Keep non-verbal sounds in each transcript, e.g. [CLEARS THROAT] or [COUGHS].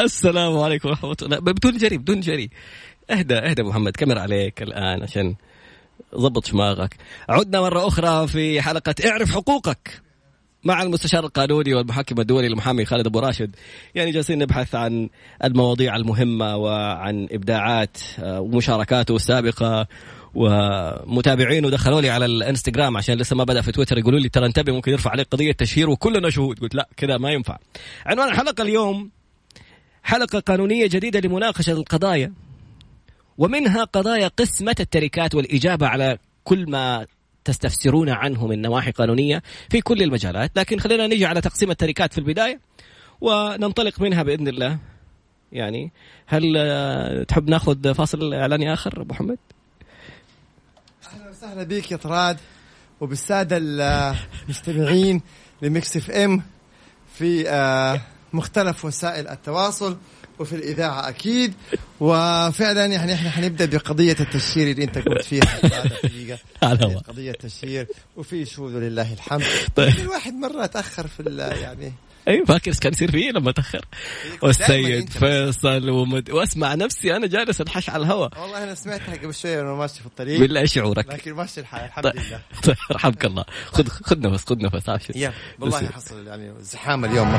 السلام عليكم ورحمة الله. بدون جري بدون جري. اهدى اهدى محمد كاميرا عليك الآن عشان ضبط شماغك. عدنا مرة أخرى في حلقة اعرف حقوقك مع المستشار القانوني والمحكم الدولي المحامي خالد أبو راشد. يعني جالسين نبحث عن المواضيع المهمة وعن إبداعات آه، ومشاركاته السابقه ومتابعينه دخلوا لي على الإنستغرام عشان لسه ما بدأ في تويتر يقولوا لي ترى انتبه ممكن يرفع عليك قضية تشهير وكلنا شهود. قلت لا كذا ما ينفع. عنوان الحلقة اليوم حلقة قانونية جديدة لمناقشة القضايا ومنها قضايا قسمة التركات والإجابة على كل ما تستفسرون عنه من نواحي قانونية في كل المجالات لكن خلينا نجي على تقسيم التركات في البداية وننطلق منها بإذن الله يعني هل تحب ناخذ فاصل إعلاني آخر أبو محمد؟ أهلا وسهلا بك يا طراد وبالسادة المستمعين ل Mix FM في آه، مختلف وسائل التواصل وفي الإذاعة أكيد. وفعلا يعني إحنا حنبدأ بقضية التشهير اللي أنت قلت فيها [LAUGHS] على قضية التشهير وفي شهود لله الحمد. طيب. الواحد مرة تأخر في يعني. أي فاكر كان يصير فيه لما تأخر؟ والسيد فيصل ومد... وأسمع نفسي أنا جالس أنحش على الهواء. والله أنا سمعتها قبل شوية وأنا ماشي في الطريق. بالله شعورك. لكن ماشي الحال الحمد طيب. لله. [LAUGHS] رحمك الله. خذ خذ نفس خذ نفس. عاشر يا والله حصل يعني زحام اليوم.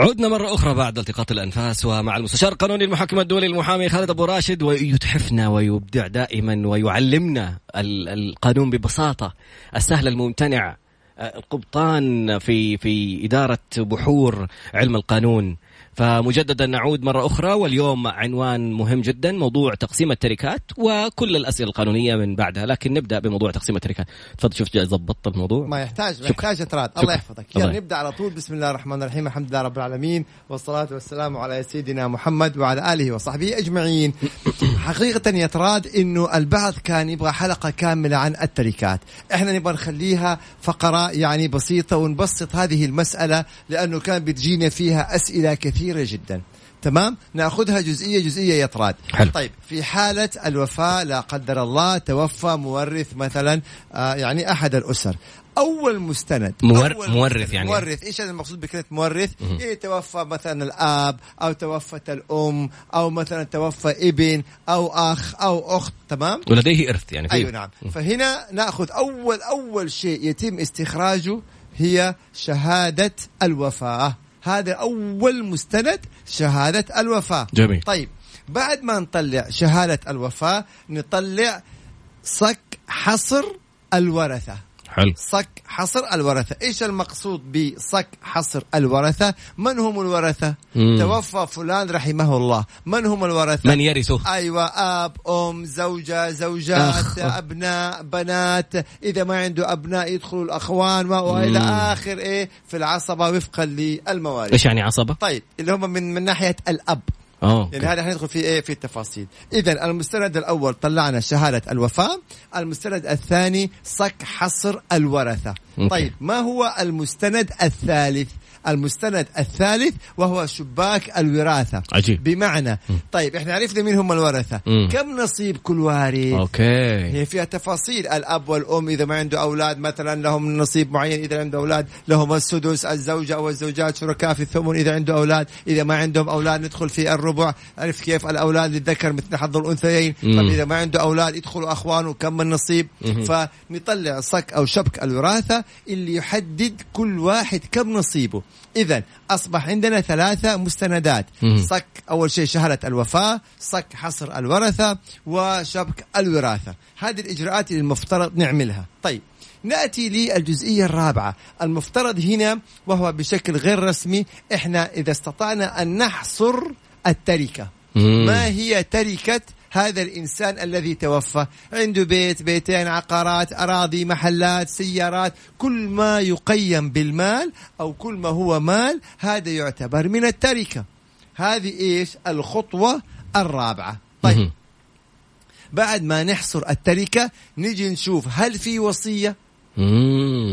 عدنا مرة أخرى بعد التقاط الأنفاس ومع المستشار القانوني المحكم الدولي المحامي خالد أبو راشد ويتحفنا ويبدع دائما ويعلمنا القانون ببساطة السهل الممتنع. القبطان في في إدارة بحور علم القانون. فمجددا نعود مرة أخرى واليوم عنوان مهم جدا موضوع تقسيم التركات وكل الأسئلة القانونية من بعدها لكن نبدأ بموضوع تقسيم التركات. تفضل شوف ضبطت الموضوع. ما يحتاج ما يحتاج اعتراض الله يحفظك. يلا نبدأ على طول. بسم الله الرحمن الرحيم. الحمد لله رب العالمين والصلاة والسلام على سيدنا محمد وعلى آله وصحبه أجمعين. [COUGHS] حقيقة يا تراد إنه البعض كان يبغى حلقة كاملة عن التركات. إحنا نبغى نخليها فقرة يعني بسيطة ونبسط هذه المسألة لأنه كان بتجينا فيها أسئلة كثيرة. كثيرة جدا. تمام؟ نأخذها جزئية جزئية يا طراد حلو. طيب في حالة الوفاة لا قدر الله توفى مورث مثلا آه يعني أحد الأسر. أول مستند مور... أول مورث يعني. مورث. إيش المقصود بكلمة مورث؟ إيه توفى مثلا الآب أو توفت الأم أو مثلا توفى ابن أو أخ أو أخت. تمام؟ ولديه إرث يعني أيوه نعم. فهنا نأخذ أول أول شيء يتم استخراجه هي شهادة الوفاة. هذا أول مستند شهادة الوفاة. جميل. طيب بعد ما نطلع شهادة الوفاة نطلع صك حصر الورثة. حلو. صك حصر الورثة. إيش المقصود بصك حصر الورثة؟ من هم الورثة؟ مم. توفى فلان رحمه الله. من هم الورثة؟ من يرثه. أيوة أب أم زوجة زوجات أخ. أبناء بنات. إذا ما عنده أبناء يدخلوا الأخوان وإلى آخر إيه؟ في العصبة وفقا للمواريث إيش يعني عصبة؟ طيب اللي هم من, من ناحية الأب. أوه. يعني هذا حندخل في إيه في التفاصيل اذا المستند الأول طلعنا شهادة الوفاة المستند الثاني صك حصر الورثة okay. طيب ما هو المستند الثالث المستند الثالث وهو شباك الوراثة. عجيب. بمعنى طيب إحنا عرفنا مين هم الورثة مم. كم نصيب كل وارث okay. هي فيها تفاصيل. الأب والأم إذا ما عنده أولاد مثلا لهم نصيب معين إذا عنده أولاد لهم السدس الزوجة أو الزوجات شركاء في الثمن إذا عنده أولاد. إذا ما عندهم أولاد ندخل في الربع. عرف كيف الأولاد للذكر مثل حظ الأنثيين. طيب إذا ما عنده أولاد يدخلوا اخوانه كم النصيب. فنطلع صك أو شبك الوراثة اللي يحدد كل واحد كم نصيبه. إذا أصبح عندنا ثلاثة مستندات. صك أول شيء شهادة الوفاة صك حصر الورثة وشبك الوراثة. هذه الإجراءات اللي المفترض نعملها. طيب نأتي للجزئية الرابعة. المفترض هنا وهو بشكل غير رسمي إحنا إذا استطعنا أن نحصر التركة. ما هي تركة هذا الإنسان الذي توفى. عنده بيت بيتين عقارات أراضي محلات سيارات. كل ما يقيم بالمال أو كل ما هو مال هذا يعتبر من التركة. هذه إيش؟ الخطوة الرابعة. طيب. بعد ما نحصر التركة نجي نشوف هل في وصية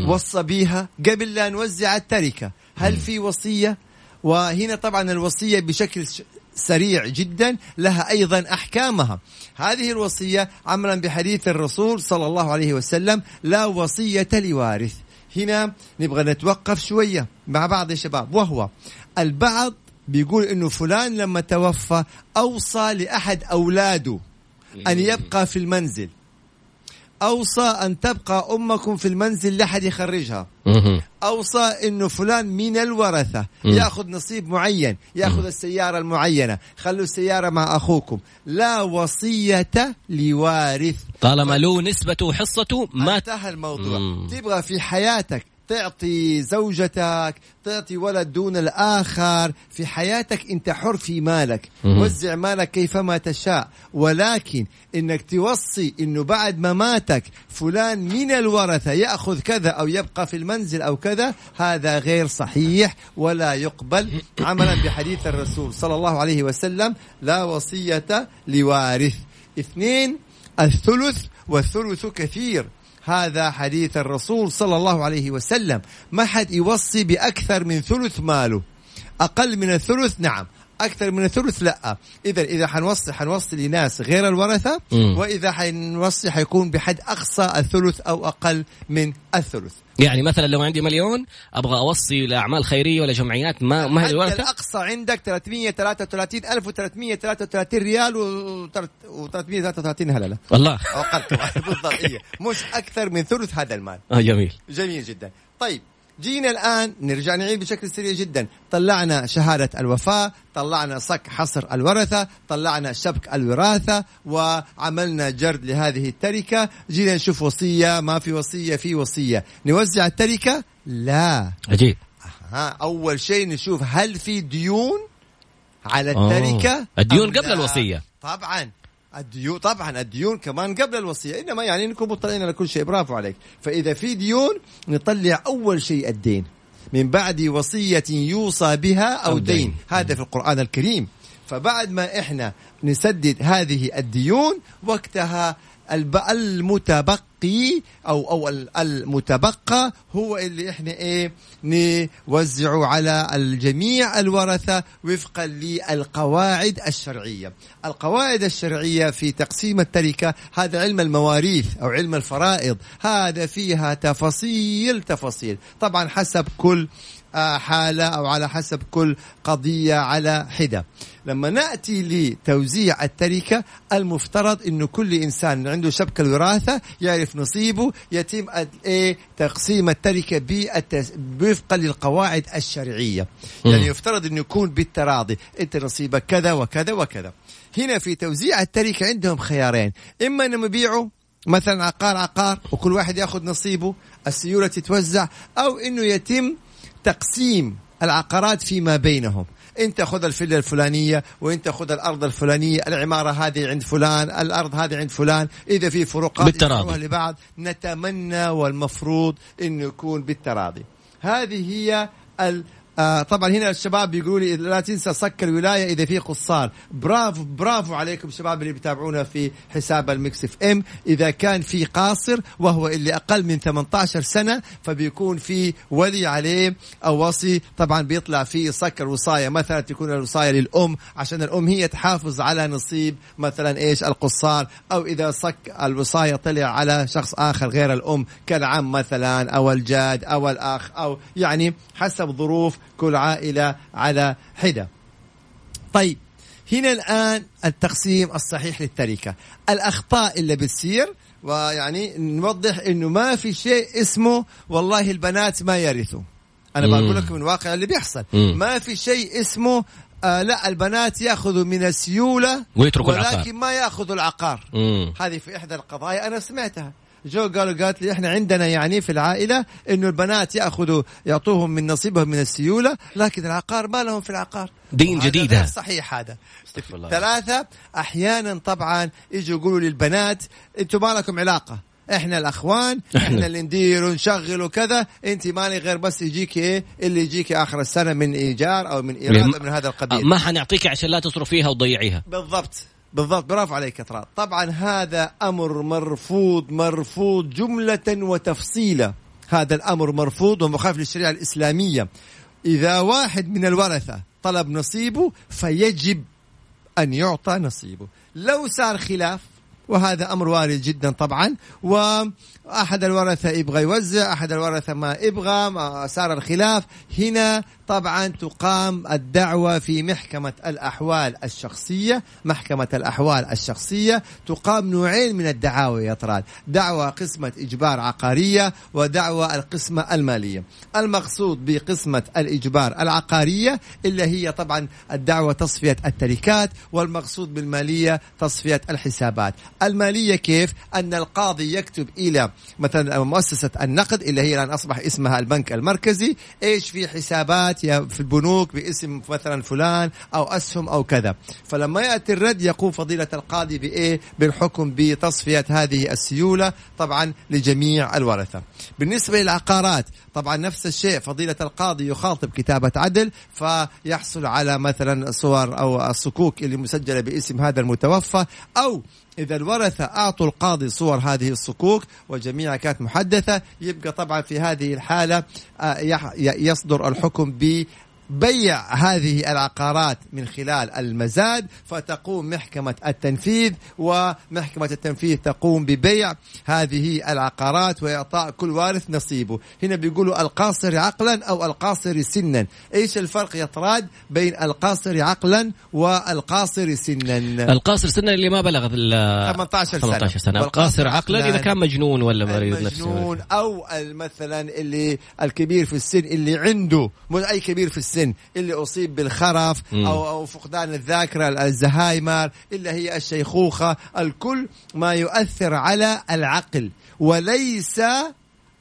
وصى بيها قبل لا نوزع التركة؟ هل في وصية؟ وهنا طبعا الوصية بشكل سريع جدا لها أيضا أحكامها. هذه الوصية عملا بحديث الرسول صلى الله عليه وسلم لا وصية لوارث. هنا نبغى نتوقف شوية مع بعض يا شباب. وهو البعض بيقول إنه فلان لما توفى أوصى لأحد أولاده أن يبقى في المنزل. أوصى أن تبقى أمكم في المنزل لحد يخرجها. أوصى انه فلان من الورثة. يأخذ نصيب معين يأخذ السيارة المعينة. خلوا السيارة مع أخوكم. لا وصية لوارث. طالما له نسبته وحصته ما انتهى الموضوع. تبغى في حياتك تعطي زوجتك تعطي ولد دون الآخر في حياتك أنت حر في مالك. وزع مالك كيفما تشاء. ولكن إنك توصي إنه بعد مماتك فلان من الورثة يأخذ كذا أو يبقى في المنزل أو كذا هذا غير صحيح ولا يقبل عملا بحديث الرسول صلى الله عليه وسلم لا وصية لوارث. اثنين الثلث والثلث كثير. هذا حديث الرسول صلى الله عليه وسلم. ما حد يوصي بأكثر من ثلث ماله. أقل من الثلث؟ نعم. أكثر من الثلث لا. إذا إذا حنوصي حنوصي لناس غير الورثة مم. وإذا حنوصي حيكون بحد أقصى الثلث أو أقل من الثلث. يعني مثلا لو عندي مليون أبغى أوصي لاعمال خيرية ولا جمعيات ما ما هي الورثة؟ الأقصى عندك 333333 ريال و333 هللة والله أو أقل كمان [LAUGHS] بالضبط. إيه. مش أكثر من ثلث هذا المال. آه جميل. جميل جدا. طيب. جينا الآن نرجع نعيد بشكل سريع جدا. طلعنا شهادة الوفاة طلعنا صك حصر الورثة طلعنا شبك الوراثة وعملنا جرد لهذه التركة. جينا نشوف وصية ما في وصية في وصية. نوزع التركة؟ لا. عجيب ها أول شيء نشوف هل في ديون على. التركة الديون قبل؟ الوصية. طبعا. الديون طبعا الديون كمان قبل الوصية إنما يعني نكون مطلعين على كل شيء. برافو عليك. فإذا في ديون نطلع أول شيء الدين. من بعد وصية يوصى بها أو, أو دين. دين. هذا في القرآن الكريم. فبعد ما إحنا نسدد هذه الديون وقتها الب- المتبقي أو أو ال- المتبقى هو اللي إحنا إيه نوزعه على الجميع الورثة وفقا للقواعد الشرعية. القواعد الشرعية في تقسيم التركة هذا علم المواريث أو علم الفرائض، هذا فيها تفاصيل تفاصيل، طبعا حسب كل آه، حالة أو على حسب كل قضية على حدة لما نأتي لتوزيع التركة المفترض أنه كل إنسان عنده شبكة الوراثة يعرف نصيبه يتم إيه تقسيم التركة بالتس- وفقا للقواعد الشرعية. يعني يفترض أنه يكون بالتراضي. أنت نصيبك كذا وكذا وكذا. هنا في توزيع التركة عندهم خيارين. إما أنهم يبيعوا مثلا عقار عقار وكل واحد يأخذ نصيبه السيولة تتوزع أو أنه يتم تقسيم العقارات فيما بينهم. انت خذ الفيلا الفلانية وانت خذ الأرض الفلانية العمارة هذه عند فلان الأرض هذه عند فلان إذا في فروقات بالتراضي. لبعض نتمنى والمفروض انه يكون بالتراضي هذه هي ال آه طبعا هنا الشباب بيقولوا لي لا تنسى صك الولاية إذا في قصار. برافو برافو عليكم شباب اللي بيتابعونا في حساب ال Mix FM. إذا كان في قاصر وهو اللي أقل من 18 سنة فبيكون في ولي عليه أو وصي. طبعا بيطلع في صك الوصاية مثلا تكون الوصاية للأم عشان الأم هي تحافظ على نصيب مثلا إيش؟ القصار. أو إذا صك الوصاية طلع على شخص آخر غير الأم كالعم مثلا أو الجاد أو الأخ أو يعني حسب ظروف كل عائلة على حدة. طيب هنا الآن التقسيم الصحيح للتركة، الأخطاء اللي بتصير ويعني نوضح إنه ما في شيء اسمه والله البنات ما يرثوا. أنا. بقول لكم من واقع اللي بيحصل، مم. ما في شيء اسمه آه لا البنات يأخذوا من السيولة ويتركوا ولكن العقار. ما يأخذوا العقار. مم. هذه في إحدى القضايا أنا سمعتها جو قالوا قالت لي إحنا عندنا يعني في العائلة إنه البنات يأخذوا يعطوهم من نصيبهم من السيولة لكن العقار ما لهم في العقار. دين جديد. صحيح هذا. ثلاثة أحيانا طبعا يجوا يقولوا للبنات أنتم ما لكم علاقة. إحنا الأخوان إحنا. اللي ندير ونشغل وكذا. أنت مالي غير بس يجيك إيه؟ اللي يجيك آخر السنة من إيجار أو من إيراد من هذا القبيل. ما حنعطيك عشان لا تصرف فيها وتضيعيها. بالضبط. بالضبط برافو عليك ترى طبعا هذا أمر مرفوض مرفوض جملة وتفصيلا. هذا الأمر مرفوض ومخالف للشريعة الإسلامية. إذا واحد من الورثة طلب نصيبه فيجب أن يعطى نصيبه. لو صار خلاف وهذا أمر وارد جدا طبعا وأحد الورثة يبغى يوزع أحد الورثة ما يبغى ما صار الخلاف هنا طبعا تقام الدعوة في محكمة الأحوال الشخصية محكمة الأحوال الشخصية تقام نوعين من الدعاوى يا طراد. دعوة قسمة إجبار عقارية ودعوة القسمة المالية. المقصود بقسمة الإجبار العقارية اللي هي طبعا الدعوة تصفية التركات والمقصود بالمالية تصفية الحسابات. المالية كيف؟ أن القاضي يكتب إلى مثلا مؤسسة النقد اللي هي الآن أصبح اسمها البنك المركزي إيش في حسابات؟ في البنوك باسم مثلا فلان أو أسهم أو كذا. فلما يأتي الرد يقوم فضيلة القاضي بإيه؟ بالحكم بتصفية هذه السيولة طبعا لجميع الورثة. بالنسبة للعقارات طبعا نفس الشيء. فضيلة القاضي يخاطب كتابة عدل فيحصل على مثلا صور أو الصكوك اللي مسجلة باسم هذا المتوفى أو إذا الورثة أعطوا القاضي صور هذه الصكوك وجميعها كانت محدثة يبقى طبعا في هذه الحالة آه، يصدر الحكم بيع هذه العقارات من خلال المزاد فتقوم محكمة التنفيذ ومحكمة التنفيذ تقوم ببيع هذه العقارات وإعطاء كل وارث نصيبه. هنا بيقولوا القاصر عقلا أو القاصر سنا. إيش الفرق يا طراد بين القاصر عقلا والقاصر سنا؟ القاصر سنا اللي ما بلغ 18 سنة. 18 سنة. القاصر عقلا إذا كان مجنون ولا مريض نفسي مجنون أو مثلا اللي الكبير في السن اللي عنده مو أي كبير في السن. السن اللي أصيب بالخرف أو, أو فقدان الذاكرة الزهايمر اللي هي الشيخوخة. الكل ما يؤثر على العقل وليس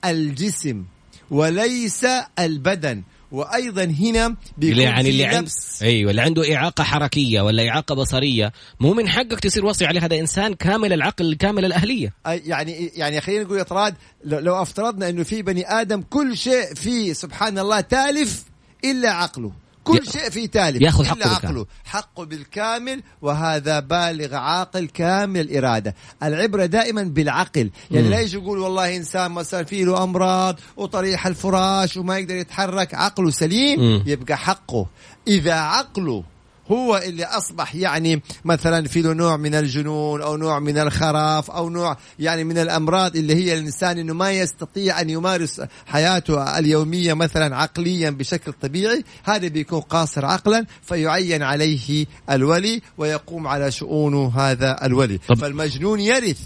الجسم وليس البدن. وأيضا هنا بيكون يعني اللي عنده أيوه اللي عنده إعاقة حركية ولا إعاقة بصرية مو من حقك تصير وصي عليه. هذا إنسان كامل العقل كامل الأهلية. يعني يعني خلينا نقول يا طراد لو أفترضنا إنه في بني آدم كل شيء فيه سبحان الله تالف إلا عقله. كل شيء فيه تالف ياخذ حقه إلا عقله حقه بالكامل وهذا بالغ عاقل كامل الإرادة العبرة دائما بالعقل. يعني لا يجي يقول والله إنسان مثلا فيه له أمراض وطريح الفراش وما يقدر يتحرك. عقله سليم مم. يبقى حقه. إذا عقله هو اللي أصبح يعني مثلا في له نوع من الجنون أو نوع من الخراف أو نوع يعني من الأمراض اللي هي الإنسان إنه ما يستطيع أن يمارس حياته اليومية مثلا عقليا بشكل طبيعي هذا بيكون قاصر عقلا فيعين عليه الولي ويقوم على شؤونه هذا الولي. طب فالمجنون يرث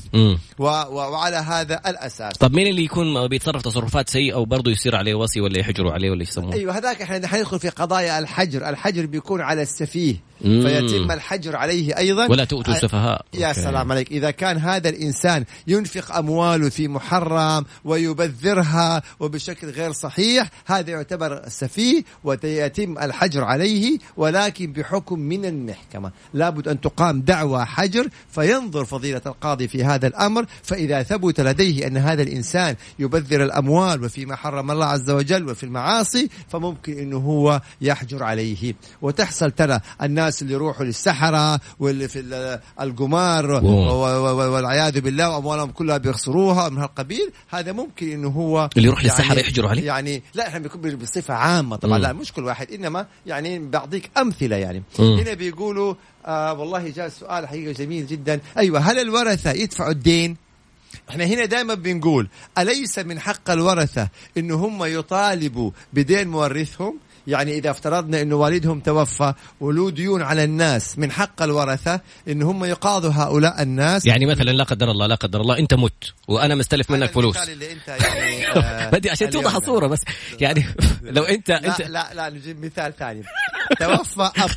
و و وعلى هذا الأساس. طب مين اللي يكون بيتصرف تصرفات سيئة وبرضه يصير عليه وصي ولا يحجروا عليه ولا يسموه؟ أيوه هذاك إحنا حندخل في قضايا الحجر. الحجر بيكون على السفيه. فيه فيتم الحجر عليه أيضا. ولا تؤتوا السفهاء. يا أوكي. سلام عليك. إذا كان هذا الإنسان ينفق أمواله في محرم ويبذرها وبشكل غير صحيح هذا يعتبر سفيه ويتم الحجر عليه ولكن بحكم من المحكمة. لابد أن تقام دعوى حجر فينظر فضيلة القاضي في هذا الأمر. فإذا ثبت لديه أن هذا الإنسان يبذر الأموال وفيما حرم الله عز وجل وفي المعاصي فممكن أنه هو يحجر عليه. وتحصل ترى الناس اللي يروحوا للسحرة واللي في القمار والعياذ بالله وأموالهم كلها بيخسروها من هالقبيل هذا ممكن إنه هو اللي يروح يعني للسحرة يحجروا عليه يعني لا إحنا بيكون بصفة عامة طبعا. لا مش كل واحد إنما يعني بعطيك أمثلة يعني مم. هنا بيقولوا آه والله جاء سؤال حقيقة جميل جدا أيوه هل الورثة يدفعوا الدين؟ إحنا هنا دائما بنقول أليس من حق الورثة ان هم يطالبوا بدين مورثهم يعني إذا افترضنا أنه والدهم توفى وله ديون على الناس من حق الورثة أن هم يقاضوا هؤلاء الناس. يعني مثلا لا قدر الله لا قدر الله أنت مت وأنا مستلف منك فلوس. اللي يعني [LAUGHS] آه بدي عشان توضح الصورة بس. يعني [LAUGHS] لو أنت لا أنت لا لا نجيب مثال ثاني. توفى أب.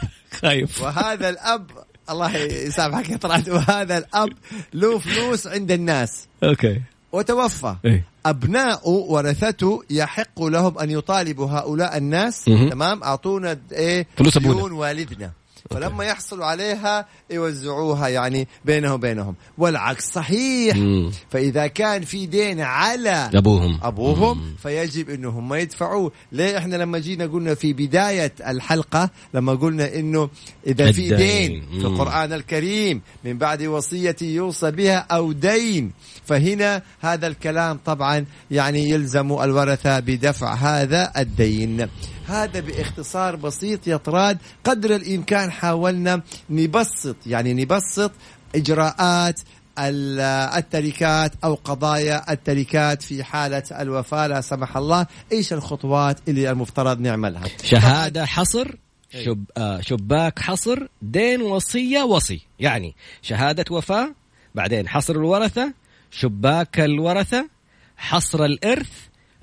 خايف [LAUGHS] وهذا الأب الله يسامحك يا طلعت وهذا الأب له فلوس عند الناس. okay. وتوفى. إيه؟ أبناء ورثته يحق لهم أن يطالبوا هؤلاء الناس تمام؟ أعطونا إيه؟ فلوس أبونا. والدنا. فلما يحصلوا عليها يوزعوها يعني بينهم وبينهم. والعكس صحيح. مم. فإذا كان في دين على أبوهم. أبوهم مم. فيجب أنهم ما يدفعوه. ليه؟ إحنا لما جينا قلنا في بداية الحلقة لما قلنا أنه إذا في دين في القرآن الكريم من بعد وصية يوصى بها أو دين فهنا هذا الكلام طبعا يعني يلزم الورثة بدفع هذا الدين. هذا باختصار بسيط يا طراد قدر الإمكان حاولنا نبسط يعني نبسط إجراءات التركات أو قضايا التركات في حالة الوفاة لا سمح الله. إيش الخطوات اللي المفترض نعملها؟ شهادة حصر شب آه شباك حصر دين وصية وصي. يعني شهادة وفاة بعدين حصر الورثة شباك الورثة حصر الإرث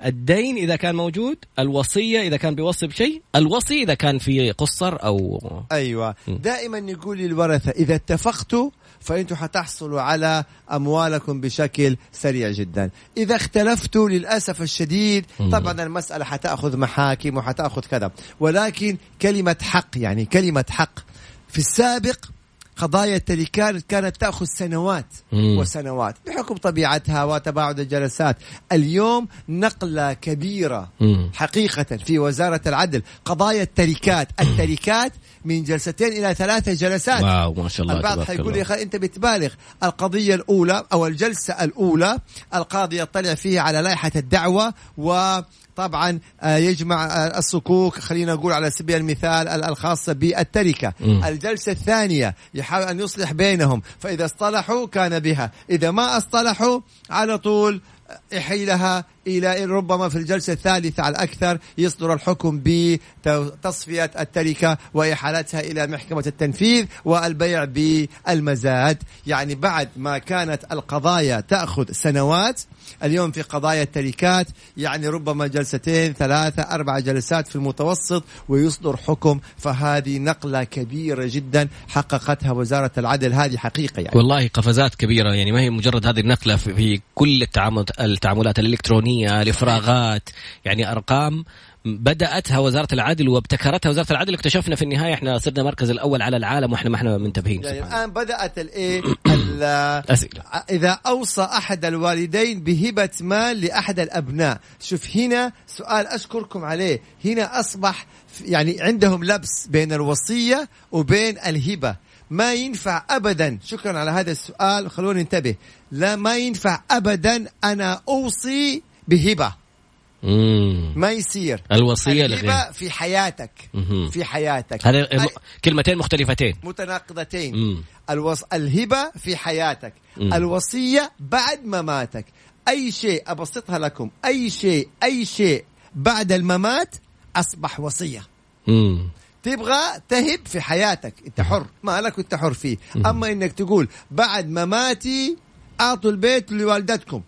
الدين إذا كان موجود الوصية إذا كان بيوصي بشيء الوصي إذا كان في قصر أو أيوة. دائما يقول للورثة إذا اتفقتوا فأنتم حتحصلوا على أموالكم بشكل سريع جدا. إذا اختلفتوا للأسف الشديد طبعا المسألة حتأخذ محاكم وحتأخذ كذا. ولكن كلمة حق يعني كلمة حق في السابق قضايا التركات كانت تأخذ سنوات مم. وسنوات. بحكم طبيعتها وتباعد الجلسات اليوم نقلة كبيرة مم. حقيقة في وزارة العدل. قضايا التركات [CLEARS THROAT] التركات من جلستين إلى ثلاثة جلسات. واو ما شاء الله البعض حيقول يا أخي أنت بتبالغ. القضية الأولى أو الجلسة الأولى القاضي يطلع فيها على لائحة الدعوة و طبعا آه، يجمع آه، الصكوك خلينا نقول على سبيل المثال الخاصة بالتركة م. الجلسة الثانية يحاول أن يصلح بينهم فإذا اصطلحوا كان بها إذا ما اصطلحوا على طول يحيلها إلى ربما في الجلسة الثالثة على الأكثر يصدر الحكم بتصفية التركة وإحالتها إلى محكمة التنفيذ والبيع بالمزاد، يعني بعد ما كانت القضايا تأخذ سنوات اليوم في قضايا التركات يعني ربما جلستين ثلاثة أربع جلسات في المتوسط ويصدر حكم. فهذه نقلة كبيرة جدا حققتها وزارة العدل. هذه حقيقة يعني. والله قفزات كبيرة. يعني ما هي مجرد هذه النقلة في كل التعاملات الإلكترونية الإفراغات يعني أرقام بدأتها وزارة العدل وابتكرتها وزارة العدل. اكتشفنا في النهاية إحنا صرنا المركز الأول على العالم وإحنا ما إحنا منتبهين. يعني الآن بدأت الايه [COUGHS] إذا أوصى أحد الوالدين بهبة مال لأحد الأبناء. شوف هنا سؤال أشكركم عليه. هنا أصبح يعني عندهم لبس بين الوصية وبين الهبة. ما ينفع ابدا. شكرا على هذا السؤال. خلونا ننتبه. لا ما ينفع ابدا أنا أوصي بهبه مم. ما يصير. الوصية لغير في حياتك. مم. في حياتك. هذه أي... كلمتين مختلفتين. متناقضتين. مم. الوص... الهبة في حياتك. مم. الوصية بعد مماتك. أي شيء أبسطها لكم. أي شيء أي شيء بعد الممات أصبح وصية. مم. تبغى تهب في حياتك. أنت حر. ما لك أنت حر فيه. أما إنك تقول بعد مماتي أعطوا البيت لوالدتكم.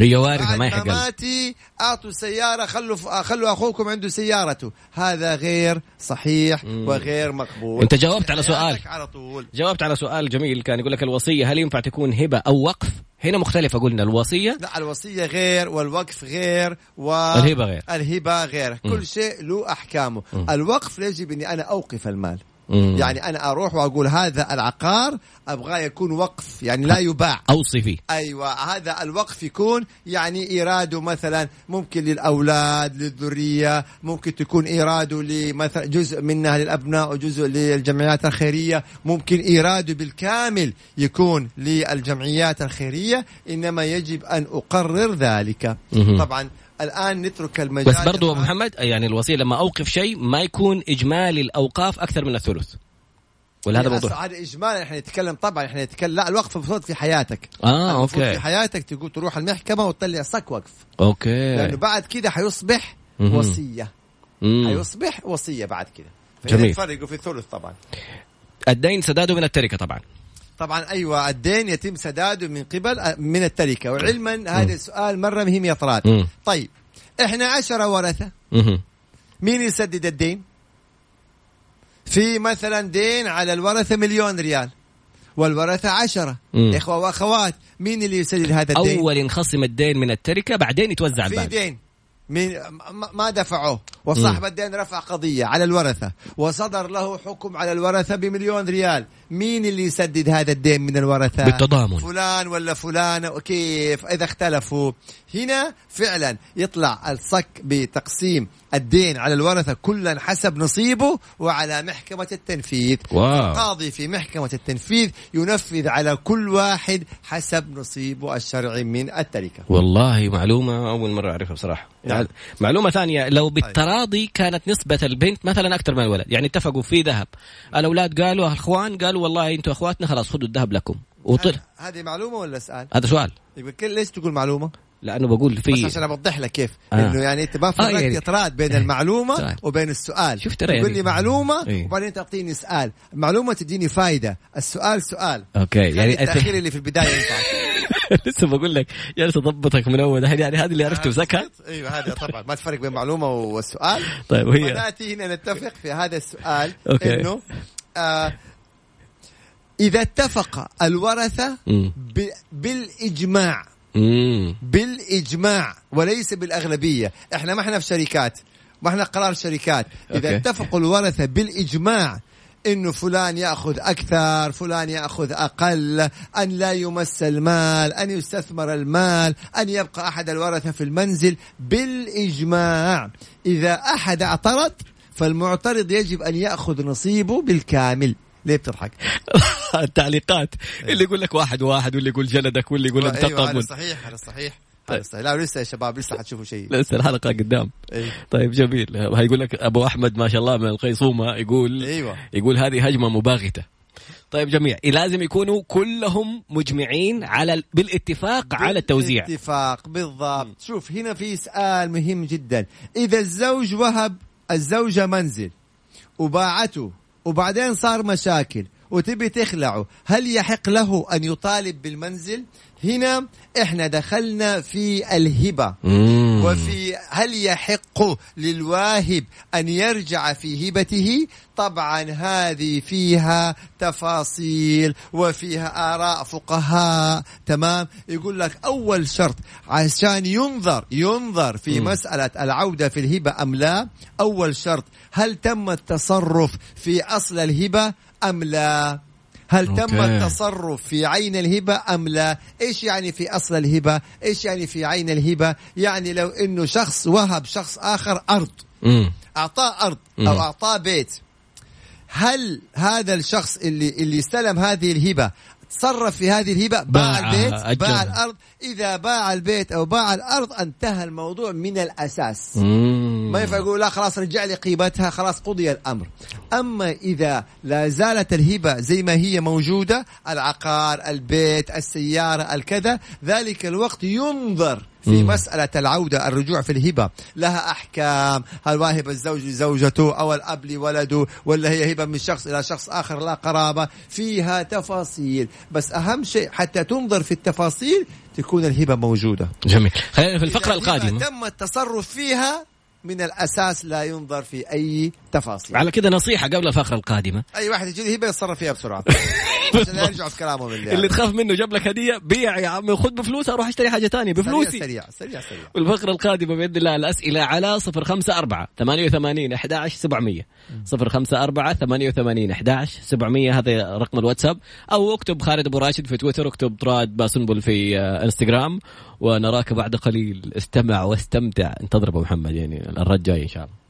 هي وارثه ما يحق ماتي أعطوا سيارة خلوا خلوا أخوكم عنده سيارته. هذا غير صحيح مم. وغير مقبول. أنت جاوبت على سؤال. على طول. جاوبت على سؤال جميل كان يقول لك الوصية هل ينفع تكون هبة أو وقف؟ هنا مختلفة قلنا الوصية لا الوصية غير والوقف غير والهبة غير. الهبة غير. كل م. شيء له أحكامه. م. الوقف يجب أني أنا أوقف المال. مم. يعني أنا أروح وأقول هذا العقار ابغاه يكون وقف يعني لا يباع أوصي فيه أيوه هذا الوقف يكون يعني إيراده مثلا ممكن للأولاد للذرية ممكن تكون إيراده لمثلا جزء منها للأبناء وجزء للجمعيات الخيرية ممكن إيراده بالكامل يكون للجمعيات الخيرية إنما يجب أن أقرر ذلك مم. طبعا الآن نترك المجال بس برضو ابو محمد يعني الوصيه لما أوقف شيء ما يكون إجمالي الأوقاف أكثر من الثلث. ولا هذا موضوع؟ هذا اجمالا إحنا نتكلم طبعا إحنا نتكلم لا الوقف المفروض في حياتك. آه okay. في حياتك تقول تروح المحكمة وتطلع صك وقف. okay. لأنه بعد كده حيصبح مم. وصية. مم. حيصبح وصية بعد كده. جميل. يفرقوا في الثلث طبعا. الدين سداده من التركة طبعا. طبعا أيوه الدين يتم سداده من قبل من التركة. وعلما هذا السؤال مرة مهم يا طراد طيب إحنا عشرة ورثة. مين يسدد الدين؟ في مثلا دين على الورثة مليون ريال. والورثة عشرة. مم. إخوة وأخوات مين اللي يسدد هذا الدين؟ أول ينخصم الدين من التركة بعدين يتوزع الباقي في دين. من ما دفعوه. وصاحب الدين رفع قضية على الورثة وصدر له حكم على الورثة بمليون ريال. مين اللي يسدد هذا الدين من الورثة؟ بالتضامن. فلان ولا فلان وكيف إذا اختلفوا. هنا فعلا يطلع الصك بتقسيم الدين على الورثة كلا حسب نصيبه وعلى محكمة التنفيذ. واو. القاضي في محكمة التنفيذ ينفذ على كل واحد حسب نصيبه الشرعي من التركة. والله معلومة أول مرة أعرفها بصراحة. نعم. معلومة ثانية لو بالتراضي كانت نسبة البنت مثلا أكثر من الولد. يعني اتفقوا في ذهب. الأولاد قالوا الأخوان قالوا والله أنتم أخواتنا خلاص خذوا الذهب لكم. وطل هذه معلومة ولا سؤال؟ هذا سؤال. يبقى ليش تقول معلومة؟ لأنه بقول بس في عشان أوضح لك كيف. آه. إنه يعني أنت ما فرقت يعني- اطراد بين إيه. المعلومة سؤال. وبين السؤال. شوف ترى تقول لي يعني- معلومة إيه. وبعدين تعطيني سؤال. المعلومة تديني فايدة. السؤال سؤال. okay يعني التأخير اللي في البداية ينفع. [LAUGHS] لسه بقول لك. جالس أضبطك من أول. يعني هذه اللي عرفته سكت إيوه هذا طبعا. ما تفرق بين معلومة والسؤال. طيب وهي ونأتي هنا نتفق في هذا السؤال okay. إنه آه إذا اتفق الورثة. ب- بالإجماع مم. بالإجماع وليس بالأغلبية إحنا ما إحنا في شركات ما إحنا قرار شركات إذا okay. اتفقوا الورثة بالإجماع إنه فلان يأخذ أكثر فلان يأخذ أقل أن لا يمس المال أن يستثمر المال أن يبقى أحد الورثة في المنزل بالإجماع إذا أحد اعترض فالمعترض يجب أن يأخذ نصيبه بالكامل ليه بتضحك؟ [LAUGHS] التعليقات. اللي يقول لك واحد واحد واللي يقول جلدك واللي يقول أيوه انتقم صحيح هذا صحيح طيب. هذا صحيح. لا لسه يا شباب لسه حتشوفوا شيء. لسه الحلقة قدام. أيوه. طيب جميل. هيقول لك أبو أحمد ما شاء الله من القيصومة يقول أيوه. يقول هذه هجمة مباغتة. طيب جميع. لازم يكونوا كلهم مجمعين على ال- بالاتفاق على التوزيع. اتفاق بالضبط. شوف هنا في سؤال مهم جدا. إذا الزوج وهب الزوجة منزل وباعته وبعدين صار مشاكل وتبي تخلعه. هل يحق له أن يطالب بالمنزل؟ هنا إحنا دخلنا في الهبة. مم. وفي هل يحق للواهب أن يرجع في هبته؟ طبعا هذه فيها تفاصيل وفيها آراء فقهاء. تمام؟ يقول لك أول شرط عشان ينظر ينظر في مم. مسألة العودة في الهبة أم لا. أول شرط هل تم التصرف في أصل الهبة أم لا؟ هل تم أوكي. التصرف في عين الهبة أم لا إيش يعني في أصل الهبة إيش يعني في عين الهبة يعني لو إنه شخص وهب شخص آخر أرض مم. أعطاه أرض مم. أو أعطاه بيت هل هذا الشخص اللي اللي استلم هذه الهبة تصرف في هذه الهبة باع باعها، البيت باع أجرها. الأرض إذا باع البيت أو باع الأرض انتهى الموضوع من الأساس مم. ما ينفع يقول لا خلاص رجع لي قيمتها خلاص قضي الأمر. أما إذا لا زالت الهبة زي ما هي موجودة العقار البيت السيارة الكذا ذلك الوقت ينظر في مم. مسألة العودة الرجوع في الهبة. لها أحكام. هل واهب الزوج لزوجته أو الأب لولده ولا هي هبة من شخص إلى شخص آخر لا قرابة؟ فيها تفاصيل. بس أهم شيء حتى تنظر في التفاصيل تكون الهبة موجودة. جميل. خلينا في الهبة القادمة. تم التصرف فيها من الأساس لا ينظر في أي تفاصيل. على كده نصيحة قبل الفقره القادمة. أي واحد يجي له هبه يتصرف فيها بسرعة. [LAUGHS] عشان لا يرجعوا في كلامهم اللي اللي تخاف منه جاب لك هدية بيع يا عمي خذ بفلوسها روح أشتري حاجة تانية. بفلوسي. سريع سريع سريع. والفقرة القادمة بإذن الله الأسئلة على صفر خمسة أربعة ثمانية وثمانين أحداش سبعمية. صفر خمسة أربعة ثمانية وثمانين أحداش سبعمية. هذا رقم الواتساب. أو اكتب خالد أبو راشد في تويتر اكتب طراد باسنبل في آه، إنستغرام. ونراك بعد قليل. استمع واستمتع. انتظر أبو محمد يعني الرد جاي إن شاء الله.